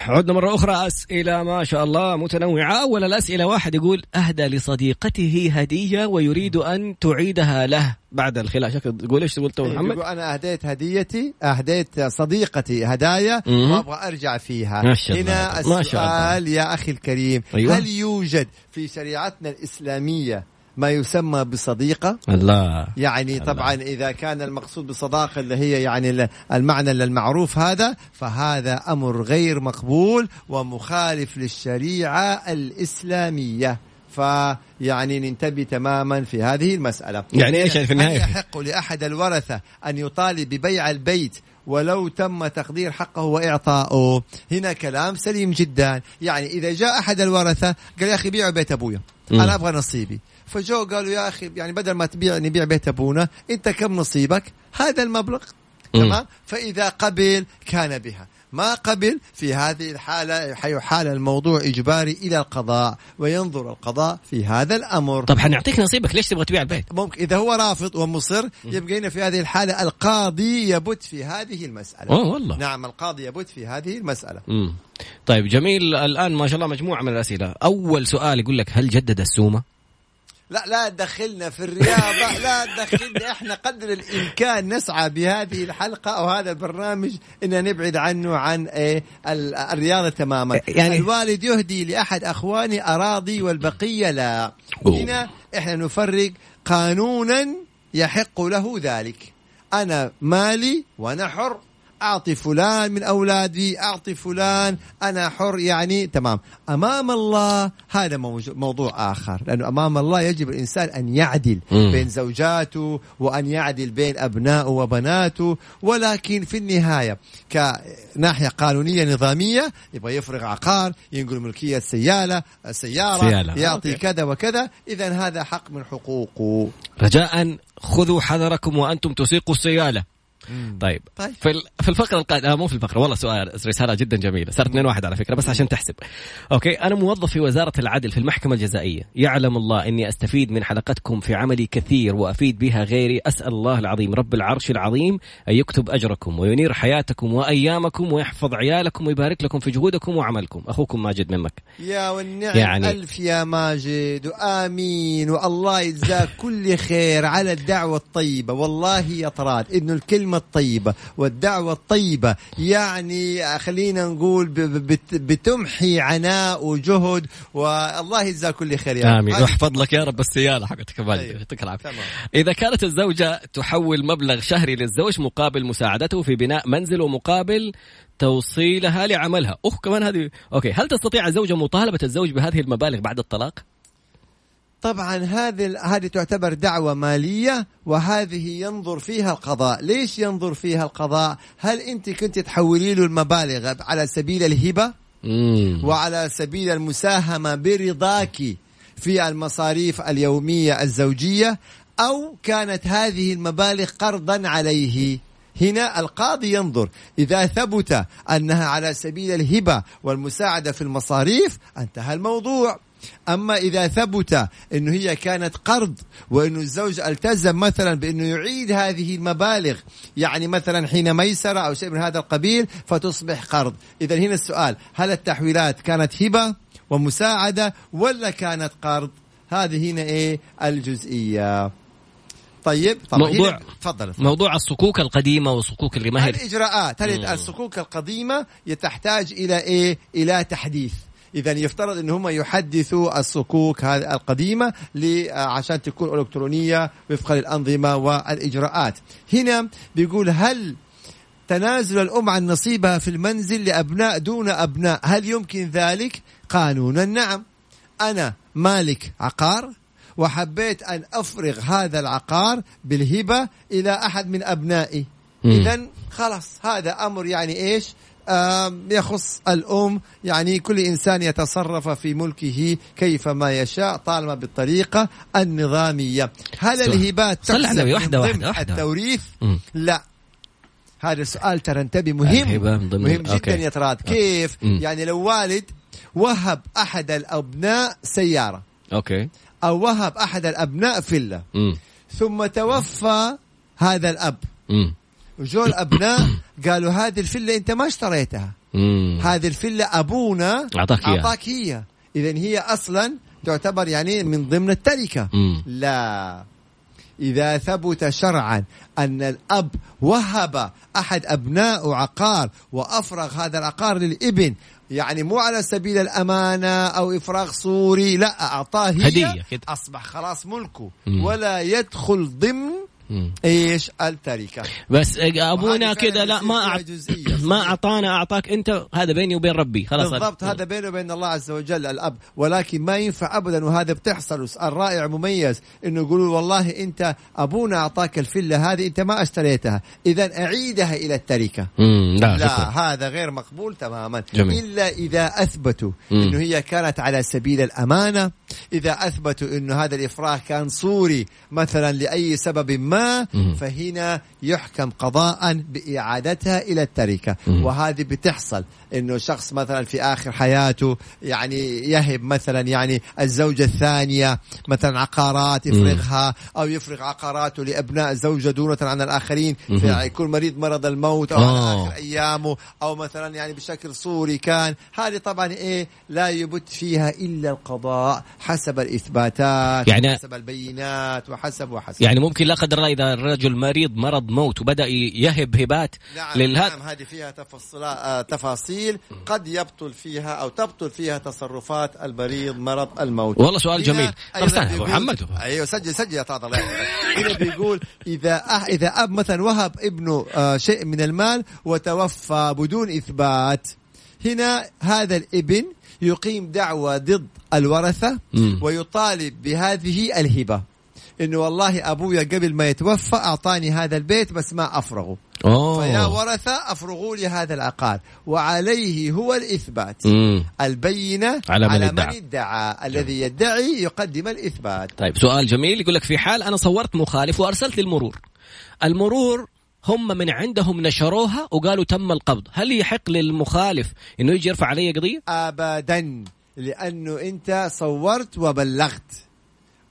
عدنا مرة أخرى. أسئلة ما شاء الله متنوعة. أول الأسئلة واحد يقول أهدى لصديقته هدية ويريد أن تعيدها له. بعد الخلاف. شكل تقول إيش قلت أبو محمد؟ يقول أنا أهديت هديتي أهديت صديقتي هدايا مهم. وأبغى أرجع فيها. ما شاء الله. هنا ما شاء الله. السؤال يا أخي الكريم. أيوة. هل يوجد في شريعتنا الإسلامية ما يسمى بصديقة. الله. يعني الله. طبعا إذا كان المقصود بالصداقه اللي هي يعني ال- المعنى المعروف هذا فهذا أمر غير مقبول ومخالف للشريعة الإسلامية. فيعني ننتبه تماما في هذه المسألة. يعني إيش يعني في النهاية؟ يحق لأحد الورثة أن يطالب ببيع البيت ولو تم تقدير حقه واعطائه هنا كلام سليم جدا. يعني إذا جاء أحد الورثة قال يا أخي بيعوا بيت أبويا. مم. أنا أبغى نصيبي. فجو قالوا يا أخي يعني بدل ما تبيع نبيع بيت أبونا أنت كم نصيبك؟ هذا المبلغ. تمام؟ فإذا قبل كان بها. ما قبل في هذه الحالة حيحال الموضوع إجباري إلى القضاء وينظر القضاء في هذا الأمر. طب حنعطيك نصيبك ليش تبغى تبيع البيت؟ ممكن إذا هو رافض ومصر يبقى هنا في هذه الحالة. القاضي يبت في هذه المسألة. أوه والله. نعم القاضي يبت في هذه المسألة. مم. طيب جميل. الآن ما شاء الله مجموعة من الأسئلة. أول سؤال يقول لك هل جدد السومة؟ لا لا تدخلنا في الرياضة لا تدخلنا إحنا قدر الإمكان نسعى بهذه الحلقة أو هذا البرنامج إن نبعد عنه عن إيه ال- الرياضة تماما. يعني- يعني الوالد يهدي لأحد اخواني أراضي والبقية لا. هنا إحنا نفرق قانونا يحق له ذلك. أنا مالي وأنا حر. أعطي فلان من أولادي أعطي فلان أنا حر يعني تمام أمام الله هذا موضوع آخر لأنه أمام الله يجب الإنسان أن يعدل مم. بين زوجاته وأن يعدل بين أبنائه وبناته ولكن في النهاية كناحية قانونية نظامية يبغى يفرغ عقار ينقل ملكية سياله سياره سيالة. يعطي okay. كذا وكذا اذا هذا حق من حقوقه رجاء خذوا حذركم وأنتم تسيقوا طيب, طيب. في ال- في الفقرة القادمة آه مو في الفقرة والله سؤال رسالة جدا جميلة. صارت 2 1 على فكرة بس عشان تحسب. okay أنا موظف في وزارة العدل في المحكمة الجزائية. يعلم الله إني أستفيد من حلقتكم في عملي كثير وأفيد بها غيري. أسأل الله العظيم رب العرش العظيم أن يكتب أجركم وينير حياتكم وأيامكم ويحفظ عيالكم ويبارك لكم في جهودكم وعملكم. أخوكم ماجد من مكه يا والنعم. يعني- ألف يا ماجد. وآمين والله يجزاك كل خير على الدعوة الطيبة. والله يا طراد إنه الكلمة الطيبة والدعوة الطيبة يعني خلينا نقول بتمحي عناء وجهد والله يجزاك كل خير يا هذه- ويحفظ لك يا رب السياله حقتك طيب. يعطيك العافية تمام. إذا كانت الزوجة تحول مبلغ شهري للزوج مقابل مساعدته في بناء منزل ومقابل توصيلها لعملها أوه كمان هذه أوكي هل تستطيع الزوجة مطالبة الزوج بهذه المبالغ بعد الطلاق؟ طبعا هذه هذه تعتبر دعوة مالية وهذه ينظر فيها القضاء. ليش ينظر فيها القضاء؟ هل أنت كنت تحولي له المبالغ على سبيل الهبة؟ مم. وعلى سبيل المساهمة برضاك في المصاريف اليومية الزوجية؟ أو كانت هذه المبالغ قرضا عليه؟ هنا القاضي ينظر. إذا ثبت أنها على سبيل الهبة والمساعدة في المصاريف انتهى الموضوع. أما إذا ثبت أنه هي كانت قرض وأنه الزوج التزم مثلا بأنه يعيد هذه المبالغ يعني مثلا حين ميسرة أو شيء من هذا القبيل فتصبح قرض. إذا هنا السؤال هل التحويلات كانت هبة ومساعدة ولا كانت قرض؟ هذه هنا إيه؟ الجزئية. طيب موضوع- تفضل. موضوع الصكوك اللي ما هي مم. الصكوك القديمة تحتاج إلى إيه؟ إلى تحديث. إذا يفترض أن هم يحدثوا الصكوك هذه القديمة ل- عشان تكون إلكترونية وفقا للأنظمة والإجراءات. هنا بيقول هل تنازل الأم عن نصيبها في المنزل لأبناء دون أبناء؟ هل يمكن ذلك؟ قانونا نعم. أنا مالك عقار وحبيت أن أفرغ هذا العقار بالهبة إلى أحد من أبنائي. إذا خلاص هذا أمر يعني إيش؟ يخص الأم يعني كل إنسان يتصرف في ملكه كيفما يشاء طالما بالطريقة النظامية هل. الهبات تحسب واحدة واحدة واحدة. التوريث مم. لا هذا السؤال ترى انتبه مهم مهم جدا أوكي. يا طراد كيف مم. يعني لو والد وهب أحد الأبناء سيارة أوكي أو وهب أحد الأبناء فيلا. ثم توفى هذا الأب مم. وجو الابناء قالوا هذه الفيلا أنت ما اشتريتها. هذه الفيلا أبونا أعطاك إياها. أعطاك إياها اذا هي أصلا تعتبر يعني من ضمن التركة مم. لا إذا ثبت شرعا أن الأب وهب أحد أبنائه عقار وأفرغ هذا العقار للإبن يعني مو على سبيل الأمانة أو إفراغ صوري لا أعطاه هي هدية. أصبح خلاص ملكه مم. ولا يدخل ضمن مم. إيش التركة بس أبونا كذا لا ما يصير أعط... ما أعطانا أعطاك أنت هذا بيني وبين ربي خلاص بالضبط هذا بينه وبين الله عز وجل الأب ولكن ما ينفع ابدا وهذا بتحصل الرائع مميز إنه يقولوا والله أنت أبونا أعطاك الفلة هذه أنت ما أشتريتها اذا أعيدها إلى التركة. لا, لا شكرا. هذا غير مقبول تماما جميل. إلا إذا أثبتوا مم. إنه هي كانت على سبيل الأمانة إذا أثبتوا إنه هذا الافراغ كان صوري مثلا لأي سبب ما مم. فهنا يحكم قضاء بإعادتها إلى التركة. وهذه بتحصل. إنه شخص مثلا في آخر حياته يعني يهب مثلا يعني الزوجة الثانية مثلا عقارات يفرغها أو يفرغ عقاراته لأبناء زوجه دونه عن الآخرين مم. في يكون مريض مرض الموت أو آه. على آخر أيامه أو مثلا يعني بشكل صوري كان هذه طبعا إيه لا يبت فيها إلا القضاء حسب الإثباتات يعني- حسب البينات وحسب وحسب يعني ممكن لا قدر الله إذا الرجل مريض مرض موت وبدأ يهب هبات نعم للهد نعم هذه فيها تفصيلا- آه، تفاصيل قد يبطل فيها أو تبطل فيها تصرفات المريض مرض الموت. والله سؤال جميل. طب استنى محمد. أيوه سجل سجل يا طاط الله هنا بيقول إذا أه إذا أب مثلا وهب ابنه آه شيء من المال وتوفى بدون إثبات. هنا هذا الابن يقيم دعوى ضد الورثة مم. ويطالب بهذه الهبة. إنه والله أبويا قبل ما يتوفى أعطاني هذا البيت بس ما أفرغه. فيا اوه ورثة أفرغوا لي هذا العقار. وعليه هو الإثبات. مم. البينة على من على ادعى. من ادعى الذي يدعي يقدم الإثبات. طيب سؤال جميل. يقول لك في حال أنا صورت مخالف وأرسلت للمرور. المرور هم من عندهم نشروها وقالوا تم القبض. هل يحق للمخالف إنه يجي يرفع علي قضية؟ ابدا لأنه أنت صورت وبلغت.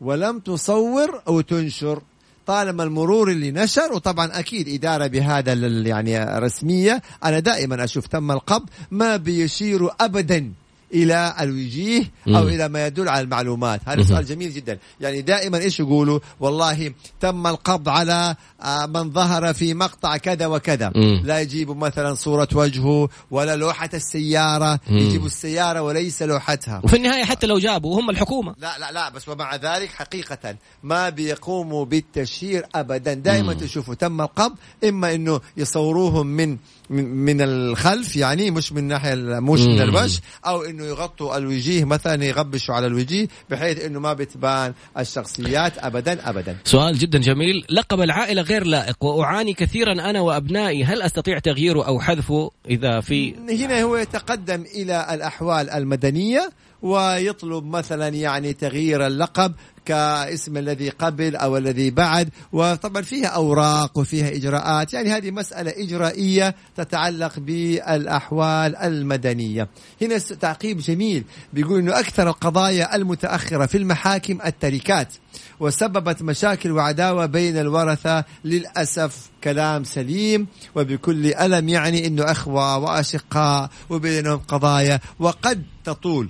ولم تصور أو تنشر. طالما المرور اللي نشر وطبعا أكيد إدارة بهذا يعني رسميه أنا دائما أشوف تم القبض ما بيشيروا ابدا. إلى الوجيه أو. إلى ما يدل على المعلومات هذا. سؤال جميل جدا يعني دائما إيش يقولوا والله تم القبض على آه، من ظهر في مقطع كذا وكذا. لا يجيبوا مثلا صورة وجهه ولا لوحة السيارة مم. يجيبوا السيارة وليس لوحتها وفي النهاية حتى لو جابوا هم الحكومة لا لا لا بس ومع ذلك حقيقة ما بيقوموا بالتشهير أبدا دائما. تشوفوا تم القبض إما أنه يصوروهم من من, من الخلف يعني مش من ناحية مش من. الوجه أو أنه يغطوا الوجيه مثلا يغبشوا على الوجيه بحيث أنه ما بتبان الشخصيات أبدا أبدا. سؤال جدا جميل. لقب العائلة غير لائق وأعاني كثيرا أنا وأبنائي. هل أستطيع تغييره أو حذفه إذا في؟ هنا هو يتقدم إلى الأحوال المدنية ويطلب مثلا يعني تغيير اللقب كاسم الذي قبل أو الذي بعد. وطبعا فيها أوراق وفيها إجراءات. يعني هذه مسألة إجرائية تتعلق بالأحوال المدنية. هنا تعقيب جميل. بيقول إنه أكثر القضايا المتأخرة في المحاكم التركات وسببت مشاكل وعداوة بين الورثة. للأسف كلام سليم وبكل ألم يعني إنه أخوة وأشقاء وبينهم قضايا. وقد تطول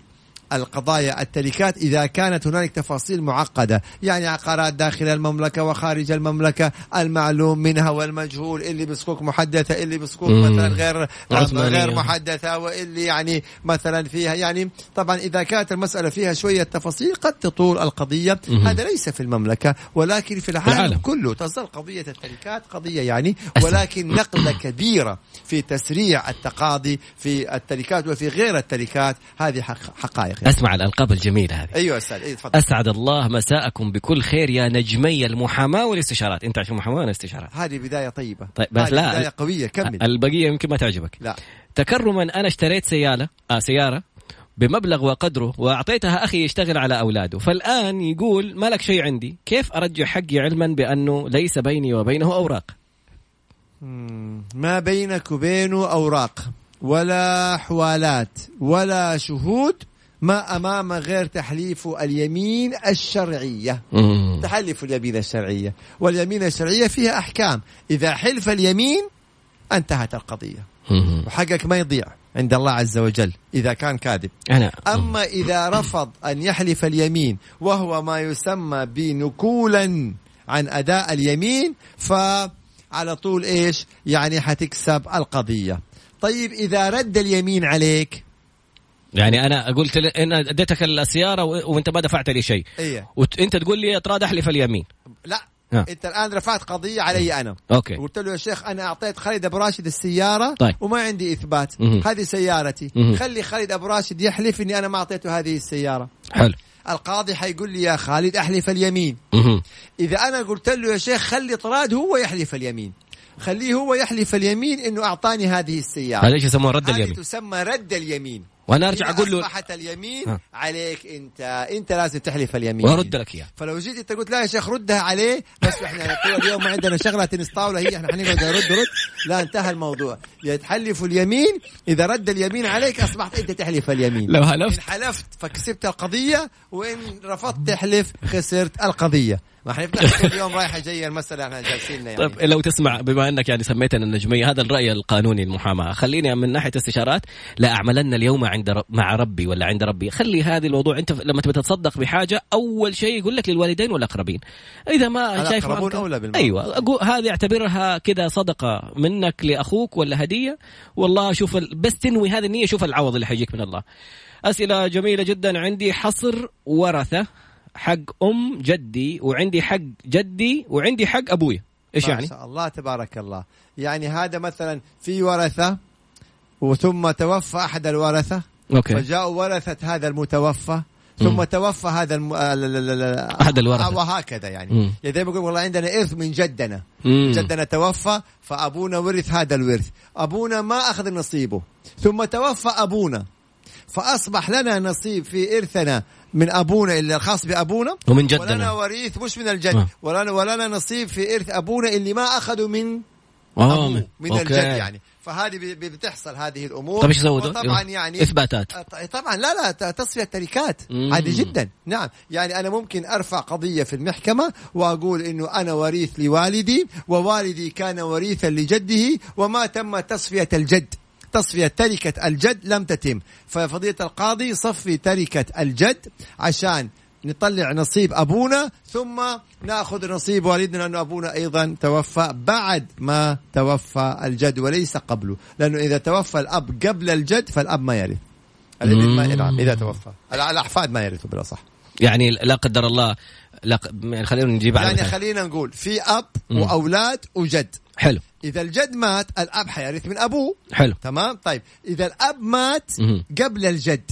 القضايا التركات إذا كانت هنالك تفاصيل معقدة يعني عقارات داخل المملكة وخارج المملكة المعلوم منها والمجهول اللي بصكوك محدثة اللي بصكوك مم. مثلا غير. غير محدثة واللي يعني مثلا فيها يعني طبعا إذا كانت المسألة فيها شوية تفاصيل قد تطول القضية مم. هذا ليس في المملكة ولكن في العالم, العالم. كله تظل قضية التركات قضية يعني. ولكن نقلة كبيرة في تسريع التقاضي في التركات وفي غير التركات هذه حق- حقائق. أسمع الألقاب الجميلة هذه. أيوه أستاذ أي تفضل. أسعد الله مساءكم بكل خير يا نجمي المحاماة والاستشارات. أنت عشان محاماة ولا استشارات. هذه بداية طيبة. طيب، بس لا. بداية قوية كمل. البقية يمكن ما تعجبك. لا. تكرما أنا اشتريت سيارة آه سيارة بمبلغ وقدره وأعطيتها أخي يشتغل على أولاده. فالآن يقول ما لك شيء عندي. كيف أرجع حقي علما بأنه ليس بيني وبينه أوراق. ما بينك وبينه أوراق. ولا حوالات ولا شهود ما أمام غير تحليف اليمين الشرعية. مم. تحلف اليمين الشرعية. واليمين الشرعية فيها أحكام. إذا حلف اليمين انتهت القضية. مم. وحقك ما يضيع عند الله عز وجل إذا كان كاذب. أنا. أما إذا رفض أن يحلف اليمين وهو ما يسمى بنكولا عن أداء اليمين فعلى طول إيش؟ يعني حتكسب القضية. طيب إذا رد اليمين عليك يعني أنا قلت ل... أنا أديتك السيارة و... وأنت ما دفعت لي شيء. إيه. وانت تقول لي ترى احلف اليمين. لا ها. أنت الآن رفعت قضية علي أنا. أوكي. قلت له يا شيخ أنا أعطيت خالد أبو راشد السيارة طيب. وما عندي إثبات. مهم. هذه سيارتي. مهم. خلي خالد أبو راشد يحلف إني أنا ما أعطيته هذه السيارة. حلو. القاضي حيقول لي يا خالد أحلف اليمين. مهم. إذا أنا قلت له يا شيخ خلي طراد هو يحلف اليمين. خليه هو يحلف اليمين إنه أعطاني هذه السيارة. هذا إيش يسموه؟ رد اليمين. تسمى رد اليمين. وأنا أرجع أقول له أصبحت اليمين ها. عليك أنت أنت لازم تحلف اليمين. وأرد لك اياه فلو جيت أنت قلت لا يا شيخ ردها عليه بس إحنا اليوم ما عندنا شغلة تنس طاوله هي إحنا حنقعد نرد رد. لا انتهى الموضوع. يتحلف اليمين إذا رد اليمين عليك أصبحت أنت تحلف اليمين. لو إن هلفت حلفت فكسبت القضية وإن رفضت تحلف خسرت القضية. ما إحنا نفتح كل يوم رايحه جاية المساله إحنا جالسين يعني. طيب لو تسمع بما أنك يعني سميتنا النجمية هذا الرأي القانوني المحاماة. خليني من ناحية استشارات لا أعملن اليوم عند رب مع ربي ولا عند ربي. خلي هذه الموضوع أنت لما تبي تتصدق بحاجة أول شيء يقول لك للوالدين والأقربين. إذا ما شايف أولى أيوه. أقول هذه أعتبرها كذا صدقة منك لأخوك ولا هدية؟ والله شوف ال... بس تنوي هذه النية شوف العوض اللي حيجيك من الله. أسئلة جميلة جدا. عندي حصر ورثة. حق أم جدي وعندي حق جدي وعندي حق أبوي. إيش ما يعني؟ شاء الله تبارك الله. يعني هذا مثلا في ورثة وثم توفى أحد الورثة. أوكي. فجاءوا ورثة هذا المتوفى ثم مم. توفى هذا الم... ال- ال- ال- ال- أحد الورثة. وهكذا يعني. مم. يعني زي ما يقول والله عندنا إرث من جدنا. مم. جدنا توفى فأبونا ورث هذا الورث. أبونا ما أخذ نصيبه. ثم توفى أبونا فأصبح لنا نصيب في إرثنا من أبونا اللي الخاص بأبونا ومن ولنا جدنا وريث مش من الجد آه. ولنا ولنا نصيب في إرث أبونا اللي ما اخذوا من آه، أبوه من أوكي. الجد يعني فهذه بتحصل هذه الأمور طيب إيش؟ طبعا. يعني إثباتات طبعا لا لا تصفية تركات. عادي جدا نعم يعني أنا ممكن أرفع قضية في المحكمة وأقول إنه أنا وريث لوالدي ووالدي كان وريثا لجده وما تم تصفية الجد تصفية تركة الجد لم تتم ففضيلة القاضي صفي تركة الجد عشان نطلع نصيب أبونا ثم نأخذ نصيب والدنا لأنه أبونا أيضا توفى بعد ما توفى الجد وليس قبله لأنه إذا توفى الأب قبل الجد فالأب ما يرث الابن ما. نعم إذا توفى الأ- الأحفاد ما يرثوا بالأصح يعني لا قدر الله لا يعني خلينا نجيب يعني. خلينا نقول في أب مم. وأولاد وجد حلو. إذا الجد مات الأب حيرث من أبوه. حلو. تمام؟ طيب. إذا الأب مات مهم. قبل الجد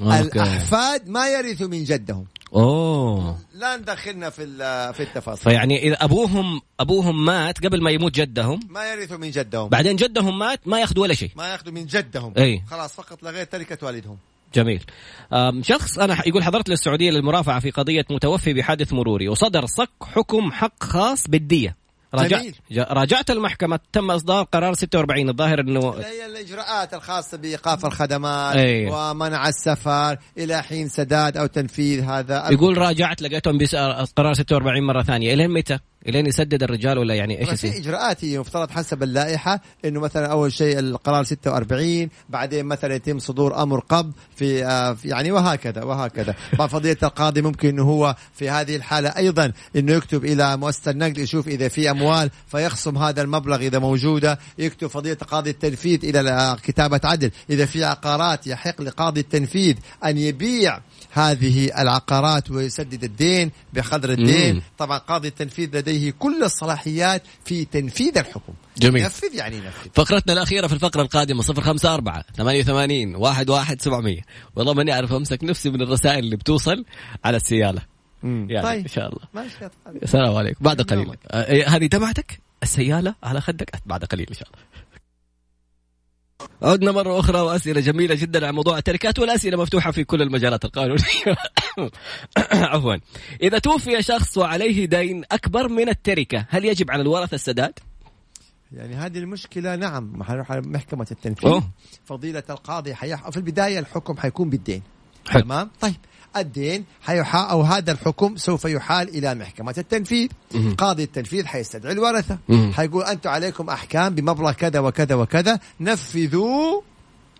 أوكي. الأحفاد ما يرثوا من جدهم. أوه. لا ندخلنا في في التفاصيل. فيعني إذا أبوهم أبوهم مات قبل ما يموت جدهم ما يرثوا من جدهم. بعدين جدهم مات ما ياخذوا ولا شيء. ما ياخذوا من جدهم. أي. خلاص فقط لغير تركة والدهم. جميل. شخص أنا ح- يقول حضرت للسعودية للمرافعة في قضية متوفي بحادث مروري وصدر صك حكم حق خاص بالدية. راجعت جميل. راجعت المحكمة تم إصدار قرار 46 الظاهر هي الإجراءات الخاصة بإيقاف الخدمات أيوة. ومنع السفر إلى حين سداد أو تنفيذ هذا يقول راجعت لقيتهم بس قرار 46 مرة ثانية الين متى؟ إلين يسدد الرجال ولا يعني إيش في؟ إجراءات هي مفترض حسب اللائحة إنه مثلا أول شيء القرار 46 بعدين مثلا يتم صدور أمر قبض في, آه يعني وهكذا وهكذا. [LAUGHS] فضيلة القاضي ممكن إنه هو في هذه الحالة أيضا إنه يكتب إلى مؤسسة النقد يشوف إذا في أموال فيخصم هذا المبلغ إذا موجودة. يكتب فضيلة قاضي التنفيذ إلى آه، كتابة عدل. إذا في عقارات يحق لقاضي التنفيذ أن يبيع هذه العقارات ويسدد الدين بقدر الدين. مم. طبعا قاضي التنفيذ لديه كل الصلاحيات في تنفيذ الحكم. جميل. ينفذ يعني ينفذ. فقرتنا الأخيرة في الفقرة القادمة 054 88 11 700 والله ماني أعرف أمسك نفسي من الرسائل اللي بتوصل على السيالة. يعني طيب. إن شاء الله. ماشي. السلام عليكم. بعد قليل. يومك. آه، هذه تبعتك؟ السيالة على خدك؟ بعد قليل إن شاء الله. عدنا مرة أخرى وأسئلة جميلة جدا عن موضوع التركات والأسئلة مفتوحة في كل المجالات القانونية [COUGHS] عفوا إذا توفي شخص وعليه دين أكبر من التركة هل يجب على الورثة السداد؟ يعني هذه المشكلة نعم حنروح على محكمة التنفيذ أوه. فضيلة القاضي حيح... في البداية الحكم حيكون بالدين تمام؟ طيب الدين حيحا أو هذا الحكم سوف يحال إلى محكمة التنفيذ. مهم. قاضي التنفيذ حيستدعي الورثة. مهم. حيقول أنتم عليكم أحكام بمبلغ كذا وكذا وكذا نفذوا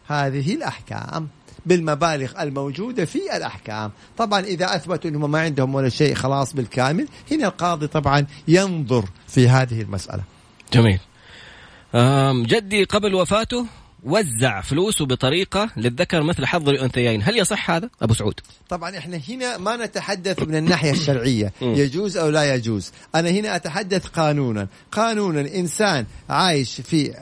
هذه الأحكام بالمبالغ الموجودة في الأحكام. طبعا إذا أثبتوا أنهم ما عندهم ولا شيء خلاص بالكامل هنا القاضي طبعا ينظر في هذه المسألة. جميل. جدي قبل وفاته وزع فلوسه بطريقة للذكر مثل حظ الأنثيين. هل يصح هذا؟ أبو سعود. طبعا إحنا هنا ما نتحدث من الناحية الشرعية. [LAUGHS] يجوز أو لا يجوز؟ أنا هنا أتحدث قانونا. قانونا انسان عايش في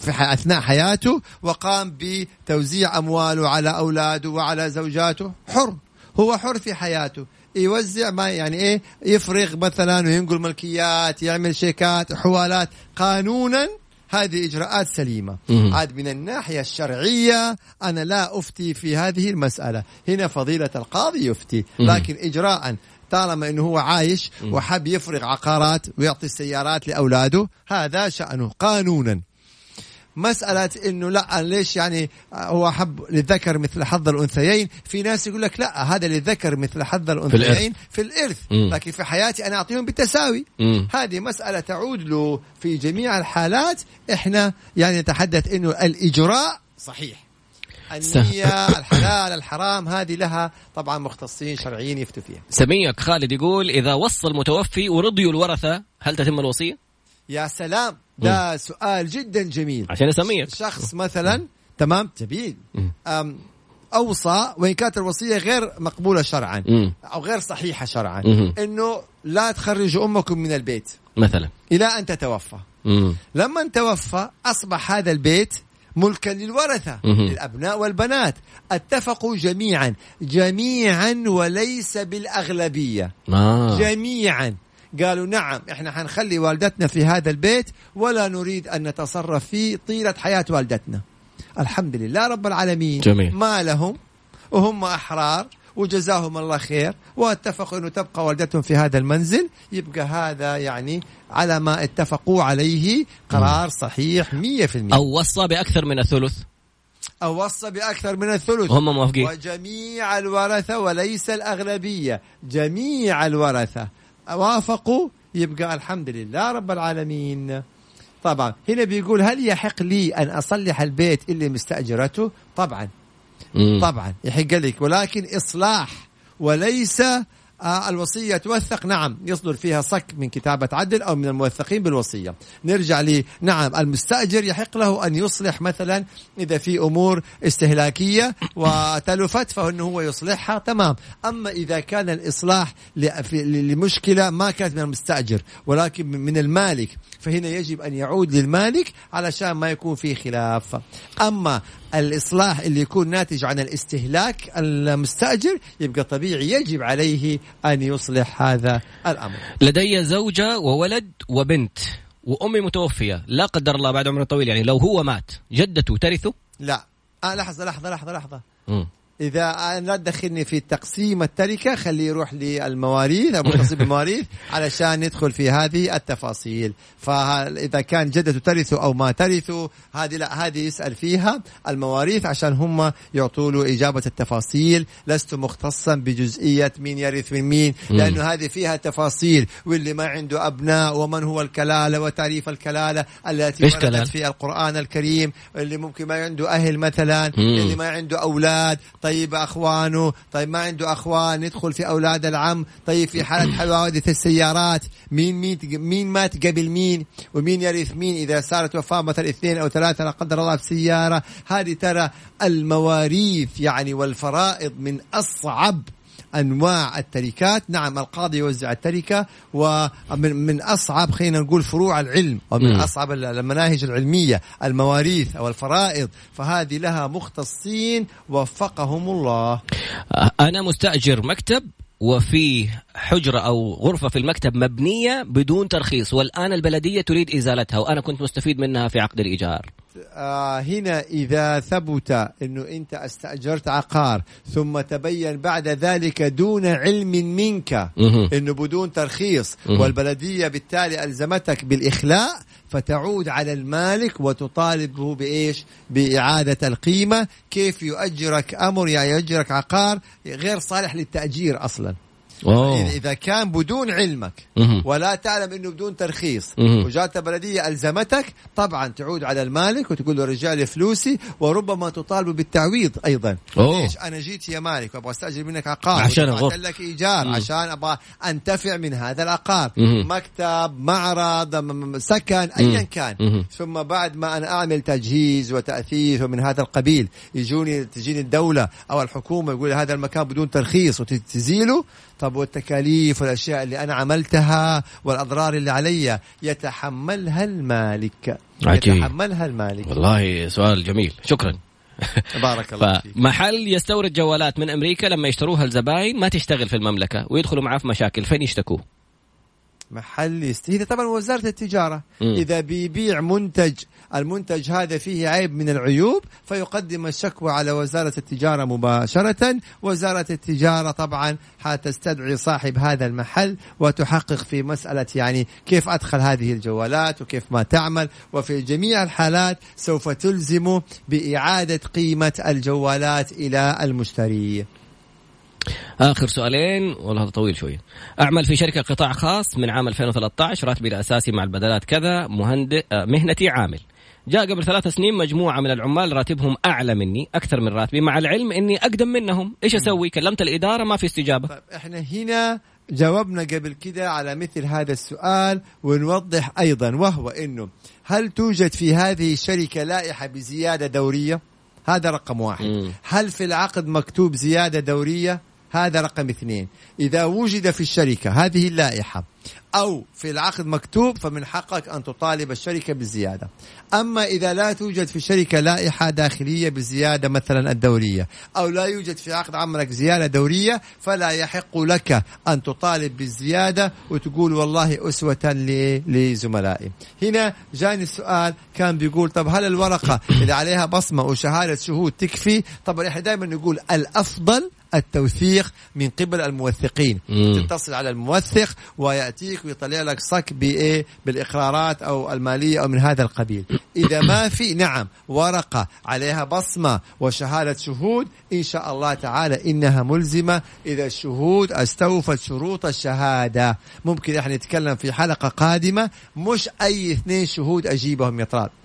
في أثناء حياته وقام بتوزيع أمواله على أولاده وعلى زوجاته. حر. هو حر في حياته. يوزع ما يعني إيه؟ يفرغ مثلا وينقل ملكيات يعمل شيكات حوالات. قانونا هذه إجراءات سليمة. مم. عاد من الناحية الشرعية أنا لا أفتي في هذه المسألة. هنا فضيلة القاضي يفتي. مم. لكن اجراء طالما إنه هو عايش وحب يفرغ عقارات ويعطي السيارات لأولاده هذا شأنه قانونا. مسألة إنه لا ليش يعني هو حب للذكر مثل حظ الأنثيين؟ في ناس يقول لك لا هذا للذكر مثل حظ الأنثيين في الإرث. مم. لكن في حياتي أنا أعطيهم بالتساوي. مم. هذه مسألة تعود له في جميع الحالات. إحنا يعني نتحدث إنه الإجراء صحيح. النية الحلال الحرام هذه لها طبعا مختصين شرعيين يفتوا فيها. سميك خالد يقول إذا وصى المتوفي ورضيوا الورثة هل تتم الوصية؟ يا سلام. ده سؤال جدا جميل. عشان أسميك. شخص مثلا تمام؟ جميل. مم. أم أوصى وإن كانت الوصية غير مقبولة شرعا مم. أو غير صحيحة شرعا مهم. إنه لا تخرجوا أمكم من البيت. مثلا. إلى أن تتوفى. مم. لما توفى أصبح هذا البيت ملكا للورثة مهم. للأبناء والبنات. اتفقوا جميعا. جميعا وليس بالأغلبية. آه. جميعا. قالوا نعم إحنا حنخلي والدتنا في هذا البيت ولا نريد أن نتصرف فيه طيلة حياة والدتنا. الحمد لله رب العالمين. جميل. ما لهم وهم أحرار وجزاهم الله خير واتفقوا إنه تبقى والدتهم في هذا المنزل. يبقى هذا يعني على ما اتفقوا عليه قرار صحيح 100% أو وصى بأكثر من الثلث. أو وصى بأكثر من الثلث. وهم موافقين. وجميع الورثة وليس الأغلبية جميع الورثة. وافقوا يبقى الحمد لله رب العالمين. طبعا هنا بيقول هل يحق لي أن أصلح البيت اللي مستأجرته؟ طبعا. مم. طبعا يحق لك ولكن إصلاح وليس آه، الوصية توثق. نعم يصدر فيها صك من كتابة عدل أو من الموثقين بالوصية. نرجع لي نعم المستأجر يحق له أن يصلح مثلا إذا في أمور استهلاكية وتلفت فإنه هو يصلحها. تمام. أما إذا كان الإصلاح لمشكلة ما كانت من المستأجر ولكن من المالك فهنا يجب أن يعود للمالك علشان ما يكون في خلاف. أما الإصلاح اللي يكون ناتج عن الاستهلاك المستأجر يبقى طبيعي يجب عليه أن يصلح هذا الأمر. لدي زوجة وولد وبنت وأمي متوفية لا قدر الله بعد عمر طويل يعني لو هو مات جدته ترثه؟ لا. آه لحظة لحظة لحظة مم. إذا أنا لا تدخلني في تقسيم التركة خليه يروح للمواريث أو متصل [LAUGHS] بالمواريث علشان ندخل في هذه التفاصيل. فإذا كان جدته ترثه أو ما ترثه هذه لا هذه يسأل فيها المواريث عشان هم يعطوا له إجابة التفاصيل. لست مختصا بجزئية مين يرث من مين لأنه هذه فيها تفاصيل. واللي ما عنده أبناء ومن هو الكلالة وتعريف الكلالة التي وردت؟ في القرآن الكريم. اللي ممكن ما عنده أهل مثلا. اللي ما عنده أولاد. طيب أخوانه طيب ما عنده أخوان ندخل في أولاد العم طيب في حالة حوادث السيارات مين مين مين مات قبل مين ومين يرث مين؟ إذا صارت وفاة مثلا اثنين أو ثلاثة لا قدر الله في سيارة هذه ترى المواريث يعني والفرائض من أصعب أنواع التركات. نعم القاضي يوزع التركة ومن من أصعب خلينا نقول فروع العلم أو من مم. أصعب المناهج العلمية المواريث أو الفرائض. فهذه لها مختصين وفقهم الله. أنا مستأجر مكتب وفي حجرة أو غرفة في المكتب مبنية بدون ترخيص والآن البلدية تريد إزالتها وأنا كنت مستفيد منها في عقد الإيجار. آه هنا إذا ثبت أنه أنت أستأجرت عقار ثم تبين بعد ذلك دون علم منك. أنه بدون ترخيص. والبلدية بالتالي ألزمتك بالإخلاء فتعود على المالك وتطالبه بإيش بإعادة القيمة كيف يؤجرك أمر يعني يؤجرك عقار غير صالح للتأجير أصلا أوه. إذا كان بدون علمك. ولا تعلم إنه بدون ترخيص. وجات البلديه ألزمتك طبعا تعود على المالك وتقول له رجع لي فلوسي وربما تطالب بالتعويض أيضا أوه. ليش أنا جيت يا مالك وأبغى أستأجر منك عقار عشان. لك إيجار مم. عشان أبغى أنتفع من هذا العقار. مكتب معرض سكن ايا كان مهم. ثم بعد ما أنا أعمل تجهيز وتأثيث ومن هذا القبيل يجوني تجيني الدولة أو الحكومة يقول هذا المكان بدون ترخيص وتزيله طب والتكاليف والأشياء اللي أنا عملتها والأضرار اللي علي يتحملها المالك. عجيب. يتحملها المالك. والله سؤال جميل. شكرا. بارك الله [LAUGHS] فيك. فمحل يستورد جوالات من أمريكا لما يشتروها الزباين ما تشتغل في المملكة ويدخلوا معاه في مشاكل. فين يشتكوه؟ محل يست... هذا طبعا وزارة التجارة. مم. إذا بيبيع منتج المنتج هذا فيه عيب من العيوب فيقدم الشكوى على وزارة التجارة مباشرة. وزارة التجارة طبعا حتستدعي صاحب هذا المحل وتحقق في مسألة يعني كيف أدخل هذه الجوالات وكيف ما تعمل. وفي جميع الحالات سوف تلزم بإعادة قيمة الجوالات إلى المشتري. آخر سؤالين والله هذا طويل شوية أعمل في شركة قطاع خاص من عام 2013 راتبي الأساسي مع البدلات كذا مهندس مهنتي عامل. جاء قبل ثلاث سنين مجموعة من العمال راتبهم أعلى مني أكثر من راتبي مع العلم إني أقدم منهم. إيش أسوي؟ كلمت الإدارة ما في استجابة. طيب إحنا هنا جاوبنا قبل كده على مثل هذا السؤال ونوضح أيضا وهو إنه هل توجد في هذه الشركة لائحة بزيادة دورية؟ هذا رقم واحد. مم. هل في العقد مكتوب زيادة دورية؟ هذا رقم اثنين. إذا وجد في الشركة هذه اللائحة أو في العقد مكتوب فمن حقك أن تطالب الشركة بالزيادة أما إذا لا توجد في الشركة لائحة داخلية بالزيادة مثلا الدورية أو لا يوجد في عقد عملك زيادة دورية فلا يحق لك أن تطالب بالزيادة وتقول والله أسوة لزملائي. هنا جاني السؤال كان بيقول طب هل الورقة [COUGHS] اللي عليها بصمة وشهادة شهود تكفي؟ طبعا إحنا دائما نقول الأفضل التوثيق من قبل الموثقين. مم. تتصل على الموثق ويأتيك ويطلع لك صك بإيه؟ بالإقرارات أو المالية أو من هذا القبيل. إذا ما في نعم ورقة عليها بصمة وشهادة شهود إن شاء الله تعالى إنها ملزمة. إذا الشهود استوفت شروط الشهادة. ممكن إحنا نتكلم في حلقة قادمة. مش أي اثنين شهود أجيبهم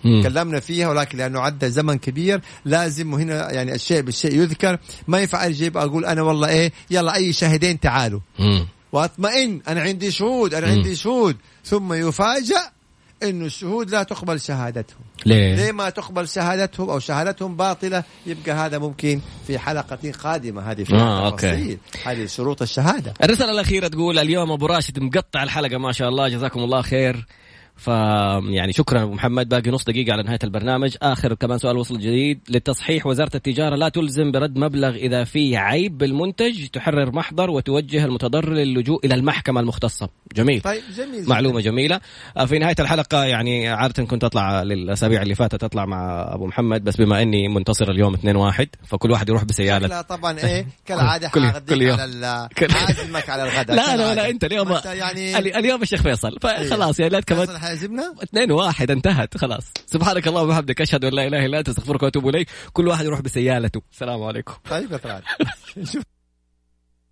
مم. تكلمنا فيها ولكن لأنه عدى زمن كبير لازم هنا يعني الشيء بالشيء يذكر. ما ينفع أجيب أقول أنا والله إيه؟ يلا أي شاهدين تعالوا. واطمئن أنا عندي شهود أنا. عندي شهود. ثم يفاجأ انه الشهود لا تقبل شهادتهم. ليه؟ ليه ما تقبل شهادتهم أو شهادتهم باطلة؟ يبقى هذا ممكن في حلقة قادمة. هذه في آه، أوكي. هذه شروط الشهادة. الرسالة الأخيرة تقول اليوم أبو راشد مقطع الحلقة ما شاء الله جزاكم الله خير. ف يعني شكرا أبو محمد. باقي نص دقيقة على نهاية البرنامج. آخر كمان سؤال وصل جديد. للتصحيح وزارة التجارة لا تلزم برد مبلغ إذا في عيب بالمنتج تحرر محضر وتوجه المتضرر للجوء إلى المحكمة المختصة. جميل. طيب جميل. معلومة جميلة. آه، في نهاية الحلقة يعني عادة كنت أطلع للأسابيع اللي فاتت أطلع مع أبو محمد بس بما إني منتصر اليوم 2-1 فكل واحد يروح بسيالة. شكلها طبعا إيه [LAUGHS] كالعادة كل- كل يوم. على كل- عازمك على الغداء. لا لا. ولا أنت اليوم يعني ال- اليوم الشيخ فيصل. فخلاص يعني لا كمان حيعزمنا اثنين واحد انتهت خلاص. سبحانك اللهم وبحمدك أشهد أن لا إله إلا أنت أستغفرك وأتوب إليك. كل واحد يروح بسيالته. السلام عليكم. طيب يا طلال [LAUGHS]